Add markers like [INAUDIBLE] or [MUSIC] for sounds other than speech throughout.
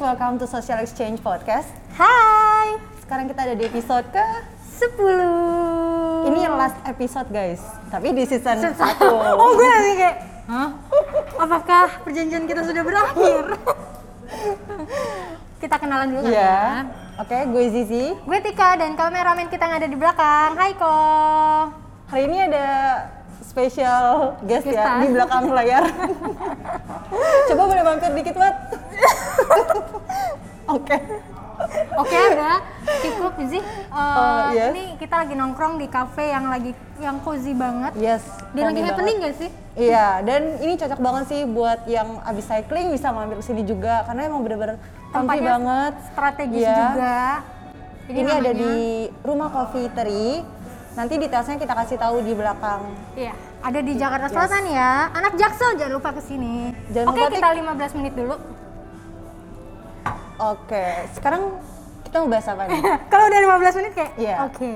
welcome to Social Exchange Podcast. Hai, Sekarang kita ada di episode ke 10 ini last episode guys, tapi di season Set- 1. [LAUGHS] Oh gue lagi kayak Hah? Apakah perjanjian kita sudah berakhir? [LAUGHS] kita kenalan dulu kan Iya. ya Oke, gue Zizi. Gue Tika dan kameramen kita yang ada di belakang Hai Ko Hari ini ada special guest ya di belakang layar. [LAUGHS] Coba boleh mampir dikit, Mat? Oke. Oke ada cukup sih Oh, yes. Ini kita lagi nongkrong di cafe yang lagi yang cozy banget Yes. Dia lagi happening banget. gak sih? Iya, dan ini cocok banget sih buat yang abis cycling bisa mampir ke sini juga karena emang bener-bener comfy banget. Strategis Iya. juga Ini, ada namanya- di rumah coffee teri. Nanti detailnya kita kasih tahu di belakang. Iya, ada di Jakarta Selatan ya. Anak Jaksel jangan lupa ke sini. Jangan Oke, lupa, kita 15 menit dulu. Oke, sekarang kita mau bahas apa nih? [LAUGHS] Kalau udah 15 menit kayak, Iya. oke.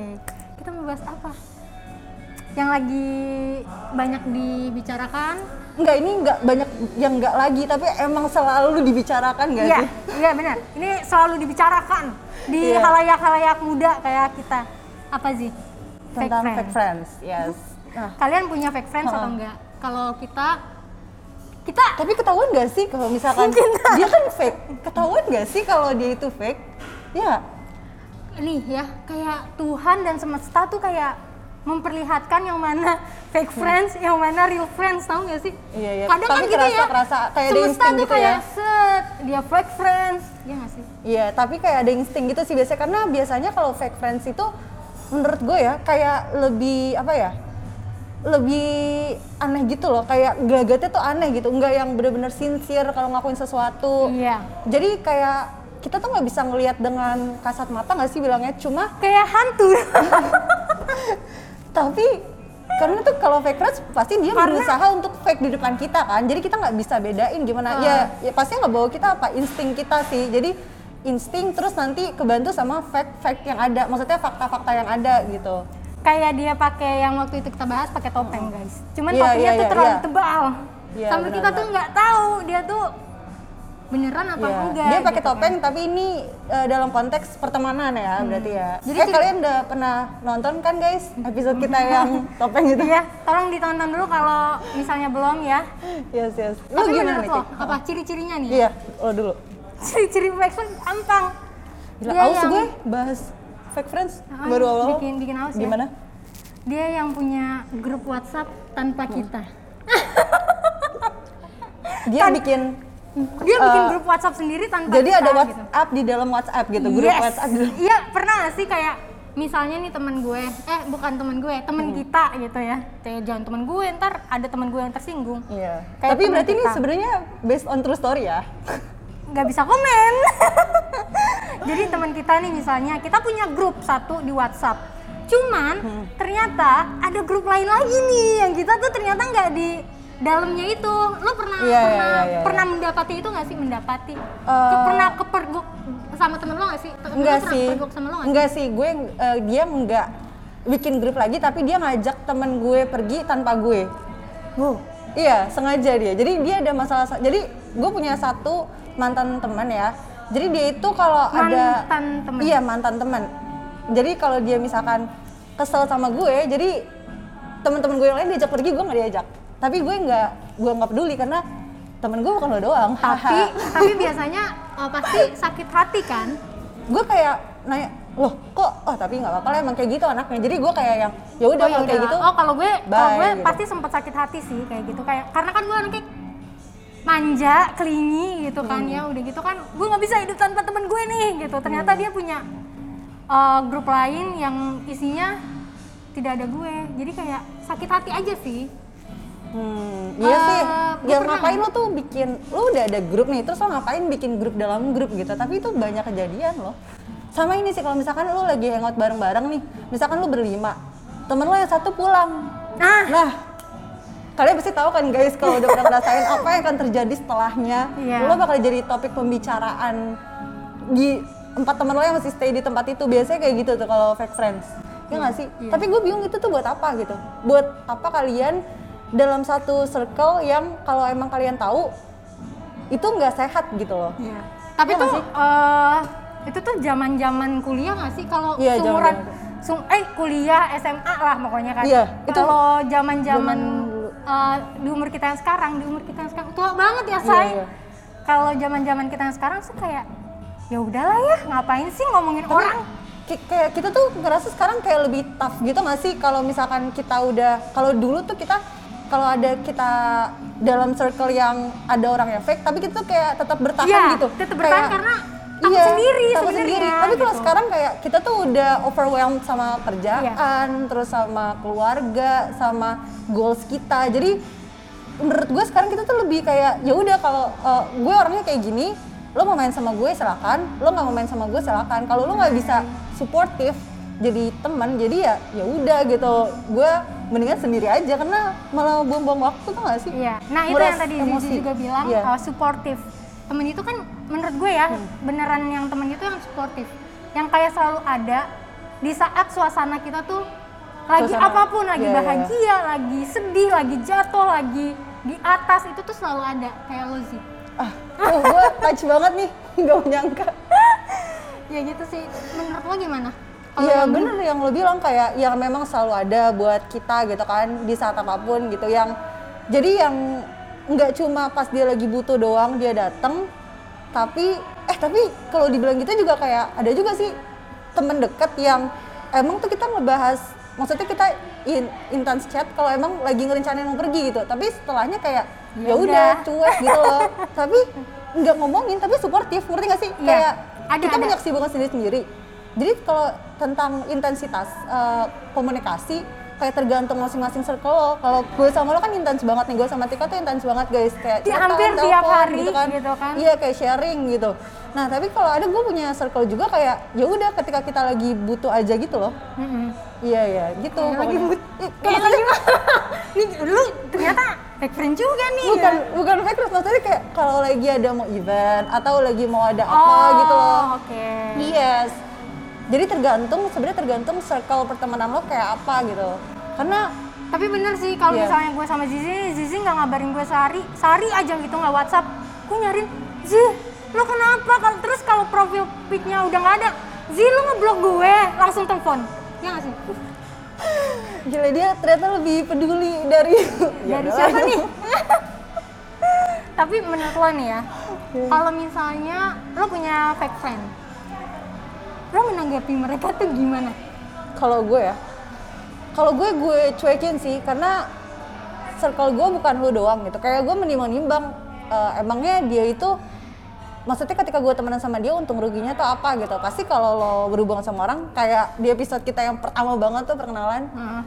Kita mau bahas apa? Yang lagi banyak dibicarakan. Enggak, ini enggak banyak yang enggak lagi, tapi emang selalu dibicarakan enggak Iya, sih? iya benar. Ini selalu dibicarakan di Iya. halayak-halayak muda kayak kita. Apa sih? Tentang friend. fake friends, yes. Nah, Kalian punya fake friends atau Ha-ha. enggak? Kalau kita kita tapi ketahuan nggak sih kalau misalkan dia kan fake? Ketahuan nggak sih kalau dia itu fake? Ya, ini ya kayak Tuhan dan semesta tuh kayak memperlihatkan yang mana fake friends, yang mana real friends, tahu nggak sih? Iya, iya. Kadang Tapi kan gitu kerasa- ya. kerasa kayak semesta tuh gitu kayak ya. set, dia fake friends, ya nggak sih? Iya, tapi kayak ada insting gitu sih biasanya karena biasanya kalau fake friends itu menurut gue ya kayak lebih apa ya? Lebih aneh gitu loh, kayak gelagatnya tuh aneh gitu, nggak yang bener-bener sincere kalau ngelakuin sesuatu. Iya. Jadi kayak kita tuh nggak bisa ngelihat dengan kasat mata nggak sih bilangnya, cuma Kayak hantu. [LAUGHS] tapi karena tuh kalau fake friends pasti dia Karena- berusaha untuk fake di depan kita kan, jadi kita nggak bisa bedain gimana. Ah. Ya, ya pasti nggak bawa kita apa insting kita sih. Jadi insting terus nanti kebantu sama fact-fact yang ada, maksudnya fakta-fakta yang ada gitu. Kayak dia pakai yang waktu itu kita bahas pakai topeng guys. Cuman Iya, topengnya iya, tuh iya, terlalu iya. tebal. Iya, Sampai kita tuh nggak tahu dia tuh beneran apa Iya. enggak. Dia pakai gitu topeng kan. tapi ini eh, dalam konteks pertemanan ya berarti ya. Hmm. Jadi eh, kalian udah pernah nonton kan guys episode kita [LAUGHS] yang topeng itu? Iya, tolong ditonton dulu kalau misalnya belum ya. Yes yes. Lu Tapi gimana menurut nih? lo, apa ciri-cirinya nih? Iya, lo dulu. [LAUGHS] Ciri-ciri friends gampang. Gila, aus yang- gue bahas fake friends Ah, baru awal. bikin- bikin aus ya. Gimana? Dia yang punya grup WhatsApp tanpa kita. [LAUGHS] Dia bikin Dia bikin Eh, grup WhatsApp sendiri tanpa jadi kita, ada gitu. WhatsApp di dalam WhatsApp gitu, grup Yes. WhatsApp. Iya, pernah gak sih kayak misalnya nih teman gue, eh bukan teman gue, teman Hmm. kita gitu ya. Kayak jangan teman gue, ntar ada teman gue yang tersinggung. Iya. Kayak Tapi berarti ini kita. sebenarnya based on true story ya. nggak bisa komen. [LAUGHS] Jadi teman kita nih misalnya kita punya grup satu di WhatsApp. Cuman Hmm. ternyata ada grup lain lagi nih yang kita tuh ternyata nggak di dalamnya itu. Lo pernah Iya, iya, pernah iya, iya, pernah mendapati itu nggak sih mendapati? Eh, Ke- pernah kepergok sama temen lo nggak sih? Temen lo Enggak pernah sih. sama lo nggak sih? Enggak sih, gue eh, dia enggak bikin grup lagi tapi dia ngajak temen gue pergi tanpa gue. Wow. Iya, sengaja dia. Jadi dia ada masalah. sa- Jadi gue punya satu mantan teman ya. Jadi dia itu kalau ada Mantan teman? Iya, mantan teman. Jadi kalau dia misalkan kesel sama gue, jadi teman-teman gue yang lain diajak pergi, gue nggak diajak. Tapi gue nggak, gue nggak peduli karena temen gue bukan lo doang. Tapi tapi biasanya oh, pasti sakit hati kan? gue kayak nanya, loh kok? Oh tapi nggak apa-apa lah emang kayak gitu anaknya. Jadi gue kayak yang ya udah oh, kalau kayak gitu. Oh, kalau gue kalau gue gitu. pasti sempat sakit hati sih kayak gitu kayak karena kan gue anaknya manja, kelingi gitu kan Hmm. ya. Udah gitu kan gue nggak bisa hidup tanpa temen gue nih gitu. Ternyata Hmm. dia punya uh, grup lain yang isinya tidak ada gue. Jadi kayak sakit hati aja sih. Hmm, iya Eh, sih. Ya ngapain lo tuh bikin, lo udah ada grup nih, terus lo ngapain bikin grup dalam grup gitu? Tapi itu banyak kejadian loh. Sama ini sih kalau misalkan lo lagi hangout bareng-bareng nih, misalkan lo berlima, temen lo yang satu pulang. Nah, Nah, kalian pasti tahu kan guys kalau udah pernah ngerasain apa yang akan terjadi setelahnya, Iya. lo bakal jadi topik pembicaraan di empat teman lo yang masih stay di tempat itu. Biasanya kayak gitu tuh kalau fake friends. Ya nggak sih? Iya. Tapi gue bingung itu tuh buat apa gitu? Buat apa kalian dalam satu circle yang kalau emang kalian tahu itu nggak sehat gitu loh. Iya. Tapi Iya tuh eh, itu tuh zaman-zaman kuliah nggak sih kalau Iya, seumuran zaman-zaman. sum- eh kuliah SMA lah pokoknya kan. Iya, itu Kalau zaman-zaman zaman eh, di umur kita yang sekarang, di umur kita yang sekarang tua banget ya, Iya, say. iya. Kalau zaman-zaman kita yang sekarang sih kayak ya udahlah ya, ngapain sih ngomongin Tapi orang? kayak kita tuh ngerasa sekarang kayak lebih tough gitu nggak sih kalau misalkan kita udah kalau dulu tuh kita kalau ada kita dalam circle yang ada orang yang fake tapi kita tuh kayak tetap bertahan Iya, gitu tetap bertahan Kayak- karena takut sendiri takut sendiri tapi kalau gitu. sekarang kayak kita tuh udah overwhelmed sama kerjaan Iya. terus sama keluarga sama goals kita jadi menurut gue sekarang kita tuh lebih kayak ya udah kalau uh, gue orangnya kayak gini lo mau main sama gue silakan lo nggak mau main sama gue silakan kalau lo nggak bisa supportive jadi teman jadi ya ya udah gitu gue mendingan sendiri aja karena malah buang-buang waktu tuh gak sih Iya. Nah itu yang tadi emosi. Zizi juga bilang Iya. uh, supportive. Temen itu kan menurut gue ya beneran yang temen itu yang supportive, yang kayak selalu ada di saat suasana kita tuh lagi Suasana, apa pun, lagi iya, iya. bahagia, lagi sedih, lagi jatuh, lagi di atas itu tuh selalu ada kayak lo sih. ah oh, gue [LAUGHS] touch banget nih nggak menyangka Ya gitu sih. Menurut lo gimana? Iya yang bener yang lo bilang kayak yang memang selalu ada buat kita gitu kan di saat apa pun gitu yang jadi yang nggak cuma pas dia lagi butuh doang dia datang tapi eh tapi kalau dibilang gitu juga kayak ada juga sih temen deket yang emang tuh kita ngebahas maksudnya kita in, intens chat kalau emang lagi ngerencanain mau pergi gitu tapi setelahnya kayak Ya ya udah cuek gitu loh [LAUGHS] tapi nggak ngomongin tapi suportif ngerti gak sih Iya. kayak Ada, kita ada. punya kesibukan sendiri-sendiri. Jadi kalau tentang intensitas eh, komunikasi kayak tergantung masing-masing circle lo. Kalau gue sama lo kan intens banget nih, gue sama Tika tuh intens banget guys kayak Di chatan, hampir tiap hari gitu kan. gitu kan. Iya kayak sharing gitu. Nah tapi kalau ada gue punya circle juga kayak ya udah ketika kita lagi butuh aja gitu loh. Mm-mm. Iya iya gitu. Lagi pokoknya. but- Ih, Kayak maksudnya [LAUGHS] Nih lu ternyata fake friend juga nih. bukan bukan fake news, maksudnya kayak kalau lagi ada mau event atau lagi mau ada apa Oh, gitu loh. Oke. Yes. Jadi tergantung sebenarnya tergantung circle pertemanan lo kayak apa gitu. Karena Tapi bener sih kalau Iya. misalnya gue sama Zizi, Zizi nggak ngabarin gue sehari, sehari aja gitu nggak WhatsApp, gue nyariin, Zi, lo kenapa? Kalau terus kalau profil pic-nya udah nggak ada, Zi lo ngeblok gue, langsung telepon, ya nggak sih? [LAUGHS] gila dia ternyata lebih peduli dari Ya [LAUGHS] Dari udahlah. siapa [LAUGHS] nih? Tapi menurut lo nih ya, kalau misalnya lo punya fake friend, lo menanggapi mereka tuh gimana? Kalau gue ya, kalau gue gue cuekin sih karena circle gue bukan lu doang gitu. Kayak gue menimbang-nimbang eh, emangnya dia itu maksudnya ketika gue temenan sama dia untung ruginya tuh apa gitu. Pasti kalau lo berhubungan sama orang kayak di episode kita yang pertama banget tuh perkenalan Heeh.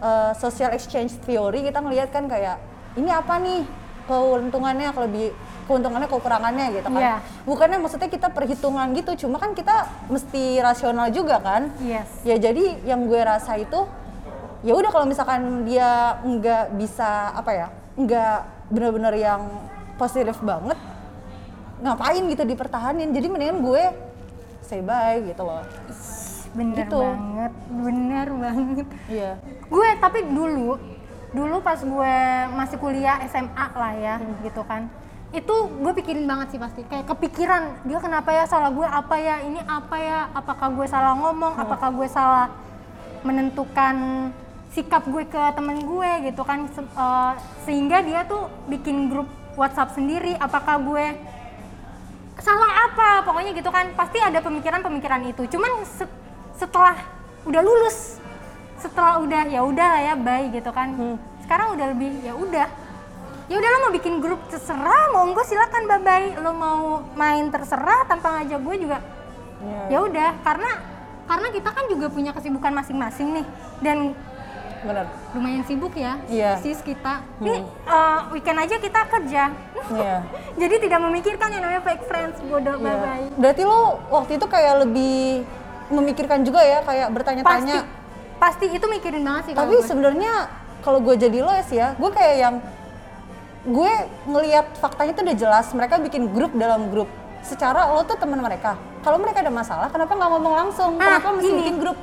eh, social exchange theory kita ngelihat kan kayak ini apa nih keuntungannya lebih keuntungannya kekurangannya gitu kan. Iya. Bukannya maksudnya kita perhitungan gitu, cuma kan kita mesti rasional juga kan. Yes. Ya jadi yang gue rasa itu ya udah kalau misalkan dia nggak bisa apa ya, nggak benar-benar yang positif banget, ngapain gitu dipertahanin. Jadi mendingan gue say bye gitu loh. Bener Gitu. banget, bener banget. Iya. gue tapi dulu dulu pas gue masih kuliah SMA lah ya gitu kan. Itu gue pikirin banget sih pasti kayak kepikiran dia kenapa ya? Salah gue apa ya? Ini apa ya? Apakah gue salah ngomong? Apakah gue salah menentukan sikap gue ke temen gue? Gitu kan Se- eh, sehingga dia tuh bikin grup WhatsApp sendiri apakah gue salah apa? Pokoknya gitu kan pasti ada pemikiran-pemikiran itu. Cuman se- setelah udah lulus setelah udah ya udah lah ya bye gitu kan Hmm. sekarang udah lebih ya udah ya udah lo mau bikin grup terserah monggo silakan bye bye lo mau main terserah tanpa ngajak gue juga Iya. ya udah karena karena kita kan juga punya kesibukan masing-masing nih dan Bener. lumayan sibuk ya Iya. sis kita nih eh, weekend aja kita kerja Iya. [LAUGHS] jadi tidak memikirkan yang namanya fake friends bodoh Iya. bye bye Berarti lo waktu itu kayak lebih memikirkan juga ya, kayak bertanya-tanya. Pasti itu mikirin banget sih kalau Tapi sebenarnya kalau gue jadi lo ya sih ya, gue kayak yang gue ngelihat faktanya tuh udah jelas mereka bikin grup dalam grup. Secara lo tuh teman mereka. Kalau mereka ada masalah, kenapa nggak ngomong langsung? Ah, kenapa mesti ini. bikin grup?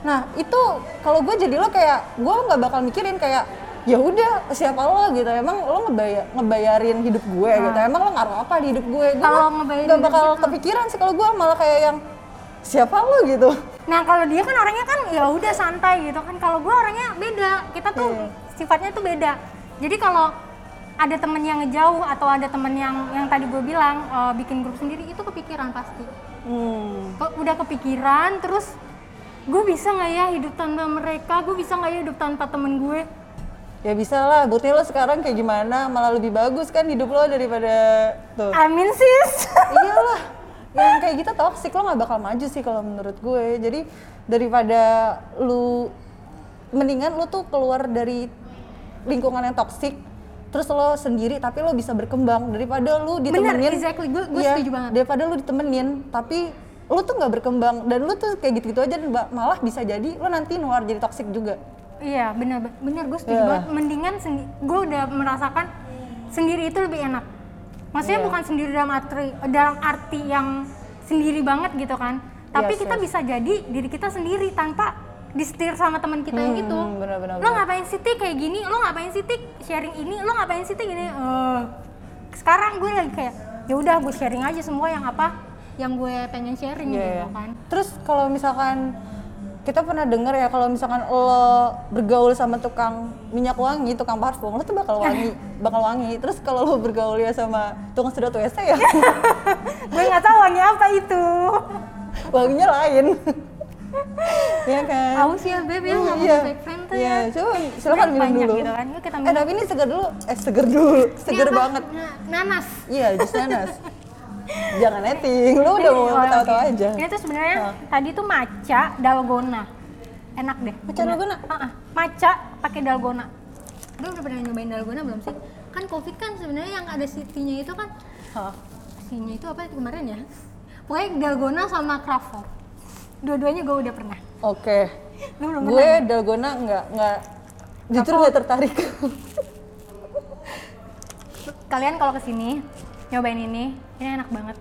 Nah itu kalau gue jadi lo kayak gue nggak bakal mikirin kayak ya udah siapa lo gitu emang lo ngebayar ngebayarin hidup gue gitu emang lo ngaruh apa di hidup gue gue nggak bakal kepikiran sih kalau gue malah kayak yang siapa lo gitu Nah kalau dia kan orangnya kan ya udah santai gitu kan. Kalau gue orangnya beda. Kita tuh Iya. sifatnya tuh beda. Jadi kalau ada temen yang ngejauh atau ada temen yang yang tadi gue bilang eh, bikin grup sendiri itu kepikiran pasti. hmm. Kok udah kepikiran terus gue bisa nggak ya hidup tanpa mereka? Gue bisa nggak ya hidup tanpa temen gue? ya bisa lah buktinya lo sekarang kayak gimana malah lebih bagus kan hidup lo daripada tuh Amin sis. iyalah yang kayak gitu toxic lo nggak bakal maju sih kalau menurut gue jadi daripada lu mendingan lu tuh keluar dari lingkungan yang toxic terus lo sendiri tapi lo bisa berkembang daripada lu ditemenin exactly. Gue- gue Iya, setuju banget. daripada lu ditemenin tapi lu tuh nggak berkembang dan lu tuh kayak gitu-gitu aja malah bisa jadi lu nanti nular jadi toxic juga Iya bener bener gue setuju Iya. banget. Mendingan gue udah merasakan sendiri itu lebih enak. Maksudnya Iya. bukan sendiri dalam arti dalam arti yang sendiri banget gitu kan. Tapi Yes, kita yes. bisa jadi diri kita sendiri tanpa disetir sama teman kita yang itu. Hmm, benar-benar, Lo ngapain sih Tik kayak gini? Lo ngapain sih Tik sharing ini? Lo ngapain sih Tik gini? Eh, sekarang gue lagi kayak ya udah gue sharing aja semua yang apa yang gue pengen sharing Iya, gitu iya. kan. Terus kalau misalkan kita pernah denger ya kalau misalkan lo bergaul sama tukang minyak wangi, tukang parfum, lo tuh bakal wangi, [LAUGHS] bakal wangi. Terus kalau lo bergaul ya sama tukang sedot WC ya [LAUGHS] gue nggak tahu wangi apa itu. wanginya lain. [LAUGHS] Iya kan? Aus ya beb ya nggak Iya. mau fake friend tuh Iya, ya. coba silakan minum dulu. gitu kan. Yuk kita Eh minum. tapi ini seger dulu, eh seger dulu, apa? banget. Na- nanas. Iya, jus nanas. [LAUGHS] Jangan netting, lo udah mau Oh, ketawa-tawa oke. aja. Ini tuh sebenarnya Hah. tadi tuh maca dalgona. Enak deh. Maca dalgona? Ah, ah. Maca pakai dalgona. Lu udah pernah nyobain dalgona belum sih? Kan covid kan sebenarnya yang ada city-nya itu kan Hah. city-nya itu apa kemarin ya? Pokoknya dalgona sama Craft Dua-duanya gue udah pernah. Oke. [LAUGHS] Lu belum gue pernah? dalgona nggak nggak justru nggak tertarik Kalian kalau ke sini nyobain ini, ini enak banget.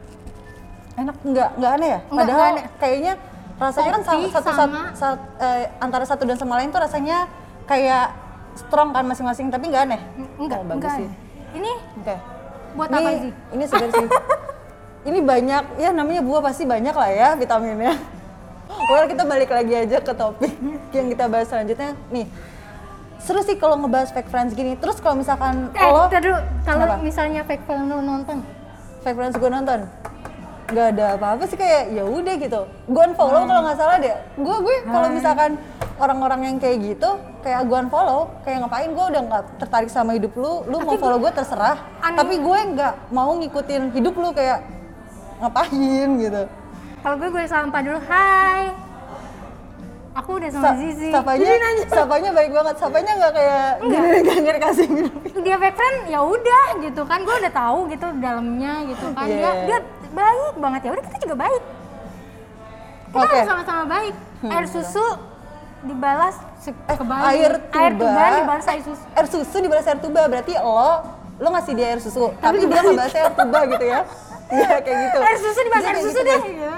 enak nggak nggak aneh ya Nggak, padahal nggak aneh. kayaknya rasanya kan Kopi satu sat- sama- sat- eh, antara satu dan sama lain tuh rasanya kayak strong kan masing-masing tapi nggak aneh Enggak, Oh, bagus enggak. sih Ini oke buat ini, apa sih? ini segar sih [LAUGHS] ini banyak ya namanya buah pasti banyak lah ya vitaminnya well kita balik lagi aja ke topik yang kita bahas selanjutnya nih seru sih kalau ngebahas fake friends gini. Terus kalau misalkan Eh, lo. Kalau misalnya fake fan lu nonton, fake friends gue nonton? Nggak ada apa-apa sih kayak ya udah gitu. Gue unfollow kalau nggak salah deh. Gue gue kalau misalkan orang-orang yang kayak gitu kayak gue unfollow kayak ngapain gue udah nggak tertarik sama hidup lu lu mau follow gue terserah. Aneh. tapi gue nggak mau ngikutin hidup lu kayak ngapain gitu. Kalau gue gue sampah dulu. Hai. Aku udah sama Sa- Zizi. sapanya sapanya baik banget sapanya nggak kayak [LAUGHS] nggak nggak dikasih minum Dia fake friend ya udah gitu kan. Gue udah tahu gitu dalamnya gitu kan. Dia Iya. dia baik banget ya udah kita juga baik. Kita Oke. harus sama-sama baik. Air susu dibalas eh air tuba air tuba dibalas air susu. air susu dibalas air tuba berarti lo lo ngasih dia air susu tapi, dia dibalik. ngebalas air tuba gitu ya [LAUGHS] Iya kayak gitu Air susu dibalas Dia air susu gitu, deh. guys.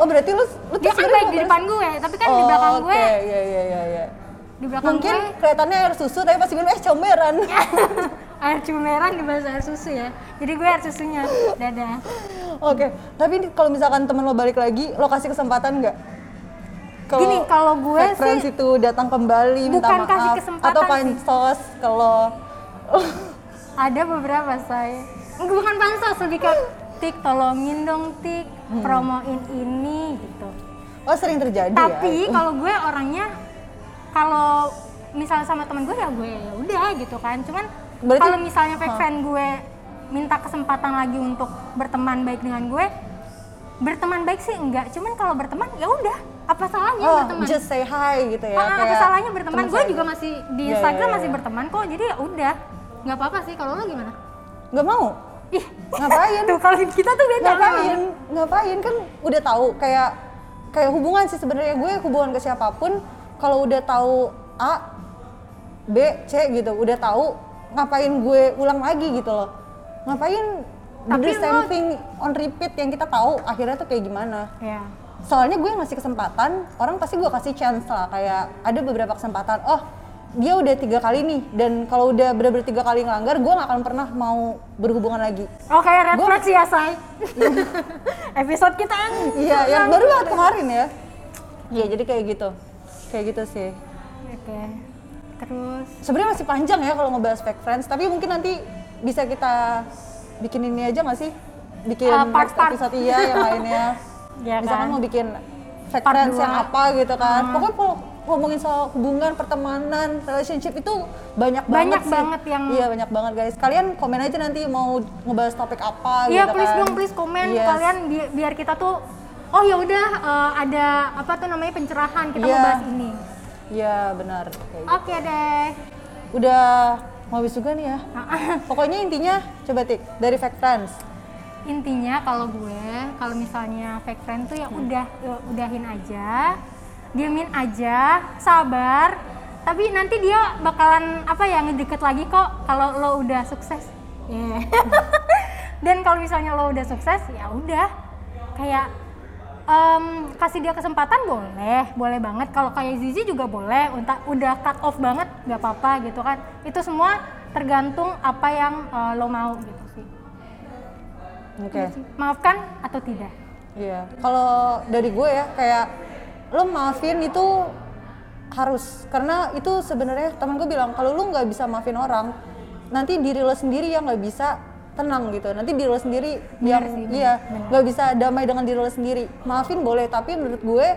Oh berarti lu lu Dia tuh kan baik di depan gue, tapi kan di Oh, belakang gue, Oke, iya iya iya iya. di belakang Mungkin gue kelihatannya air susu tapi pas minum eh comberan. [LAUGHS] air cumeran dibalas air susu ya. Jadi gue air susunya. Dadah. Oke, tapi ini kalau misalkan temen lo balik lagi, lo kasih kesempatan nggak? Kalau Gini, kalau gue fake friends sih- itu datang kembali minta Bukan maaf kasih kesempatan atau sih. pansos kalau Ada beberapa saya. Bukan pansos, lebih ke tik tolongin dong tik Hmm. promoin ini gitu. oh sering terjadi Tapi ya. kalau gue orangnya kalau misalnya sama temen gue ya gue ya udah gitu kan. Cuman kalau misalnya fake friend gue minta kesempatan lagi untuk berteman baik dengan gue, berteman baik sih enggak. Cuman kalau berteman ya udah, apa salahnya Oh, berteman? just say hi gitu ya. Ah, apa salahnya berteman? Gue juga masih di Iya, Instagram iya, masih iya. berteman kok. Jadi ya udah, nggak apa-apa sih. Kalau lo gimana? Nggak mau. Ih, Ngapain? tuh kalau kita tuh beda ngapain? ngapain? Kan udah tahu kayak kayak hubungan sih sebenarnya. Gue hubungan ke siapa pun kalau udah tahu A B C gitu udah tahu ngapain gue ulang lagi gitu loh. Ngapain Tapi the same thing on repeat yang kita tahu akhirnya tuh kayak gimana? Ya. soalnya gue ngasih kesempatan orang pasti gue kasih chance lah. Kayak ada beberapa kesempatan oh dia udah tiga kali nih dan kalau udah bener-bener tiga kali ngelanggar gue nggak akan pernah mau berhubungan lagi Oh kayak red Gua- flag sih ya, Say. [LAUGHS] Episode kita kan. iya yang baru banget kemarin ya iya jadi kayak gitu kayak gitu sih Oke. Terus sebenarnya masih panjang ya kalau ngebahas fake friends tapi mungkin nanti bisa kita bikin ini aja nggak sih bikin Uh, next part-part. episode iya yang lainnya [LAUGHS] ya misalkan kan. mau bikin fake Part friends dua. yang apa gitu kan pokoknya kalau ngomongin soal hubungan pertemanan relationship itu banyak, Banyak banget sih. banget yang- iya banyak banget guys kalian komen aja nanti mau ngebahas topik apa Iya, gitu please kan dong, please komen Yes. kalian bi- biar kita tuh oh ya udah eh, ada apa tuh namanya pencerahan kita Iya. mau bahas ini. iya benar gitu. Oke deh. udah mau habis juga nih ya [LAUGHS] pokoknya intinya coba tik dari fake friends Intinya kalau gue kalau misalnya fake friend tuh ya udah eh, udahin aja, diamin aja, sabar. Tapi nanti dia bakalan apa ya ngedeket lagi kok kalau lo udah sukses. Yeah. [LAUGHS] Dan kalau misalnya lo udah sukses ya udah kayak em, kasih dia kesempatan boleh, boleh banget. Kalau kayak Zizi juga boleh, unta- udah cut off banget nggak apa-apa gitu kan. Itu semua tergantung apa yang eh, lo mau gitu sih. oke Maafkan atau tidak? Iya, kalau dari gue ya kayak lo maafin itu harus. Karena itu sebenarnya temen gue bilang kalau lu nggak bisa maafin orang nanti diri lo sendiri yang nggak bisa tenang gitu. Nanti diri lo sendiri yang sih, iya nggak bisa damai dengan diri lo sendiri. Maafin boleh tapi menurut gue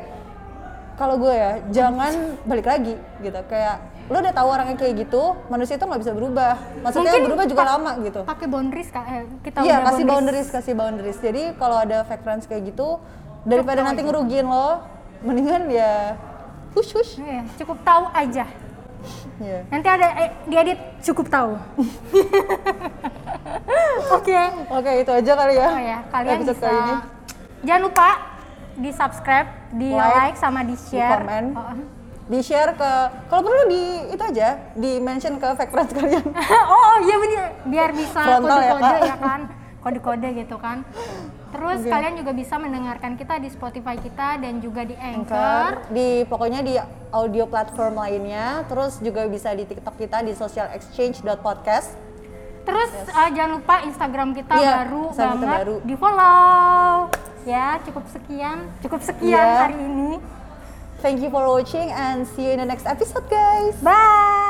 kalau gue ya jangan balik lagi gitu. Kayak lo udah tahu orangnya kayak gitu manusia itu nggak bisa berubah. Maksudnya Mungkin berubah juga lama gitu. Pakai boundaries Kak. Eh, kita Iya, kasih boundaries, kasih boundaries. Jadi kalau ada fake friends kayak gitu, daripada nanti ngerugiin lo, mendingan ya hush hush. Iya, cukup tahu aja. Iya. Nanti ada eh, diedit cukup tahu. [LAUGHS] Oke. Oke, itu aja kali ya. Oh ya, kalian episode bisa kali ini. Jangan lupa di subscribe, di Like, like, sama di share. komen. Oh. Di share ke, kalau perlu di itu aja, di mention ke fake friends kalian. [LAUGHS] oh, oh, iya bener. Biar bisa ya, kode-kode Kak. ya, kan. Kode-kode gitu kan. [LAUGHS] Terus Oke. kalian juga bisa mendengarkan kita di Spotify kita dan juga di Anchor, Anchor. di pokoknya di audio platform lainnya, terus juga bisa di TikTok kita di socialexchange.podcast. Terus uh, jangan lupa Instagram kita Iya, baru Instagram kita banget baru. di follow. Ya, cukup sekian, cukup sekian Iya. hari ini. Thank you for watching and see you in the next episode guys. Bye.